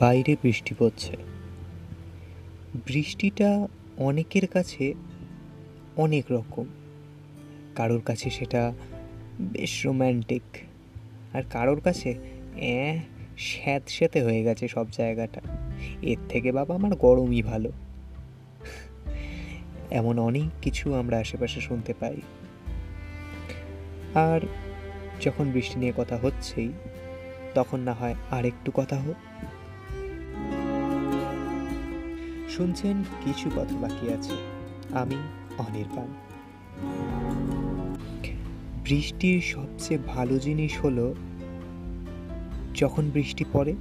বাইরে বৃষ্টি পড়ছে। বৃষ্টিটা অনেকের কাছে অনেক রকম। কারোর কাছে সেটা বেশ রোম্যান্টিক আর কারোর কাছে, অ্যাঁ স্যাঁত স্যাঁতে হয়ে গেছে সব জায়গাটা। এর থেকে বাবা আমার গরমই ভালো। এমন অনেক কিছু আমরা আশেপাশে শুনতে পাই। আর যখন বৃষ্টি নিয়ে কথা হচ্ছেই, তখন না হয় আরেকটু কথা হোক। শুনছেন কিছু কথা বাকি আছে। আমি অনির্বাণ। বৃষ্টির সবচেয়ে ভালো জিনিস হলো, যখন বৃষ্টি পড়ে,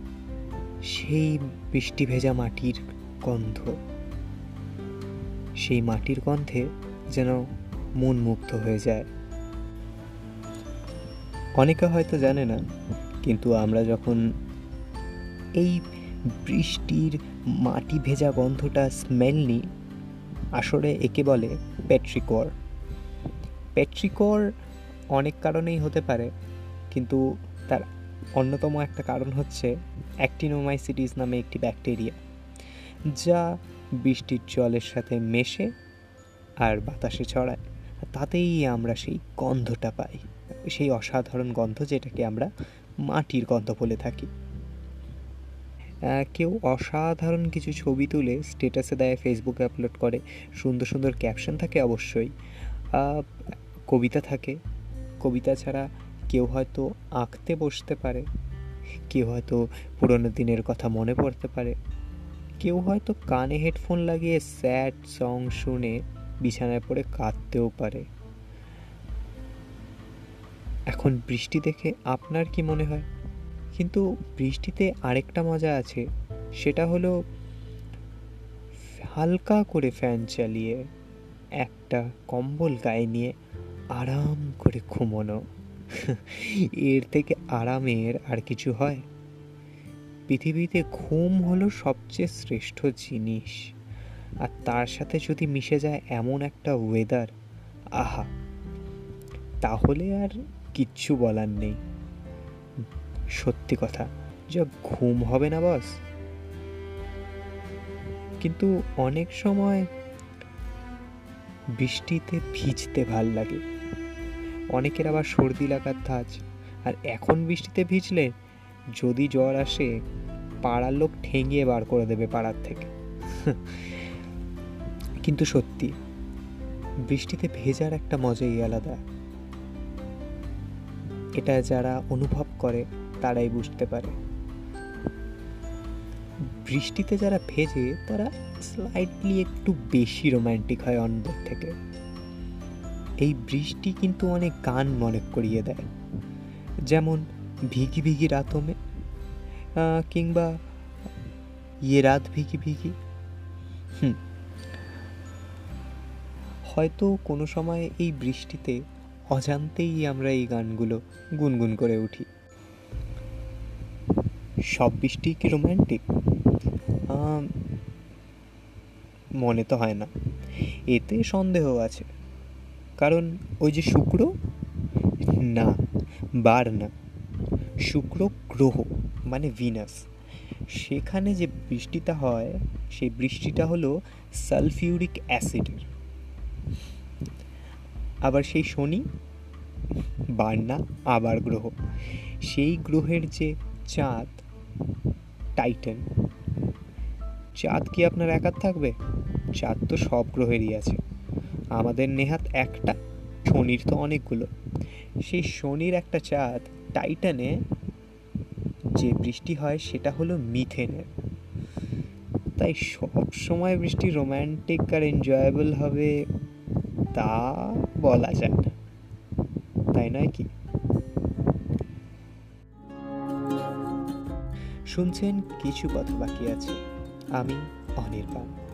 সেই বৃষ্টি ভেজা মাটির গন্ধ। সেই মাটির গন্ধে যেন মন মুগ্ধ হয়ে যায়। অনেকে হয়তো জানে না, কিন্তু আমরা যখন এই বৃষ্টির মাটি ভেজা গন্ধটা স্মেল নিই আসলে একে বলে পেট্রিকর পেট্রিকর অনেক কারণেই হতে পারে, কিন্তু তার অন্যতম একটা কারণ হচ্ছে অ্যাক্টিনোমাইসিটিস নামে একটি ব্যাকটেরিয়া যা বৃষ্টির জলের সাথে মেশে আর বাতাসে ছড়ায়। তাতেই আমরা সেই গন্ধটা পাই, সেই অসাধারণ গন্ধ যেটাকে আমরা মাটির গন্ধ বলে থাকি। কেউ অসাধারণ কিছু ছবি তুলে স্টেটাসে দেয় ফেসবুকে আপলোড করে। সুন্দর সুন্দর ক্যাপশন থাকে অবশ্যই। কবিতা থাকে। কবিতা ছাড়া কেউ হয়তো আঁকতে বসতে পারে। কেউ হয়তো পুরোনো দিনের কথা মনে পড়তে পারে। কেউ হয়তো কানে হেডফোন লাগিয়ে স্যাড সং শুনে বিছানায় পড়ে কাঁদতেও পারে। এখন বৃষ্টি দেখে আপনার কি মনে হয়? কিন্তু বৃষ্টিতে আরেকটা মজা আছে। সেটা হলো হালকা করে ফ্যান চালিয়ে একটা কম্বল গায়ে নিয়ে আরাম করে ঘুমোনো। এর থেকে আরামের আর কিছু হয়? পৃথিবীতে ঘুম হলো সবচেয়ে শ্রেষ্ঠ জিনিস। আর তার সাথে যদি মিশে যায় এমন একটা ওয়েদার আহা! তাহলে আর কিচ্ছু বলার নেই। সত্যি কথা, যা ঘুম হবে না, বস। কিন্তু অনেক সময় বৃষ্টিতে ভিজতে ভালো লাগে। অনেকের আবার সর্দি লাগার ধাঁচ। আর এখন বৃষ্টিতে ভিজলে যদি জ্বর আসে, পাড়ার লোক ঠেঙিয়ে বার করে দেবে পাড়ার থেকে। কিন্তু সত্যি, বৃষ্টিতে ভেজার একটা মজাই আলাদা। এটা যারা অনুভব করে তারাই বুঝতে পারে। বৃষ্টিতে যারা ভেজে, তারা স্লাইটলি একটু বেশি রোম্যান্টিক হয় অন্যদের থেকে। এই বৃষ্টি কিন্তু অনেক গান মনে করিয়ে দেয়। যেমন ভিগি ভিগি রাতমে কিংবা ইয়ে রাত ভিগি ভিগি। হুম। হয়তো কোনো সময় এই বৃষ্টিতে অজান্তেই আমরা এই গানগুলো গুনগুন করে উঠি। সব বৃষ্টি কি রোম্যান্টিক মনে তো হয় না। এতে সন্দেহ আছে। কারণ ওই যে শুক্র? না, বার না। শুক্র গ্রহ মানে ভিনাস সেখানে যে বৃষ্টিটা হয়, সেই বৃষ্টিটা হলো সালফিউরিক অ্যাসিডের আবার সেই শনি? বার না, আবার গ্রহ। সেই গ্রহের যে চাঁদ টাইটেন চাঁদ কি আপনার একার থাকবে? চাঁদ তো সব গ্রহেরই আছে। আমাদের নেহাত একটা, শনির তো অনেকগুলো। সেই শনির একটা চাঁদ টাইটানে যে বৃষ্টি হয় সেটা হলো মিথেনের। তাই সব সময় বৃষ্টি রোম্যান্টিক আর এনজয়েবল হবে তা বলা যায় না। তাই নয় কি? শুনছেন কিছু কথা বাকি আছে। আমি অনির্বাণ।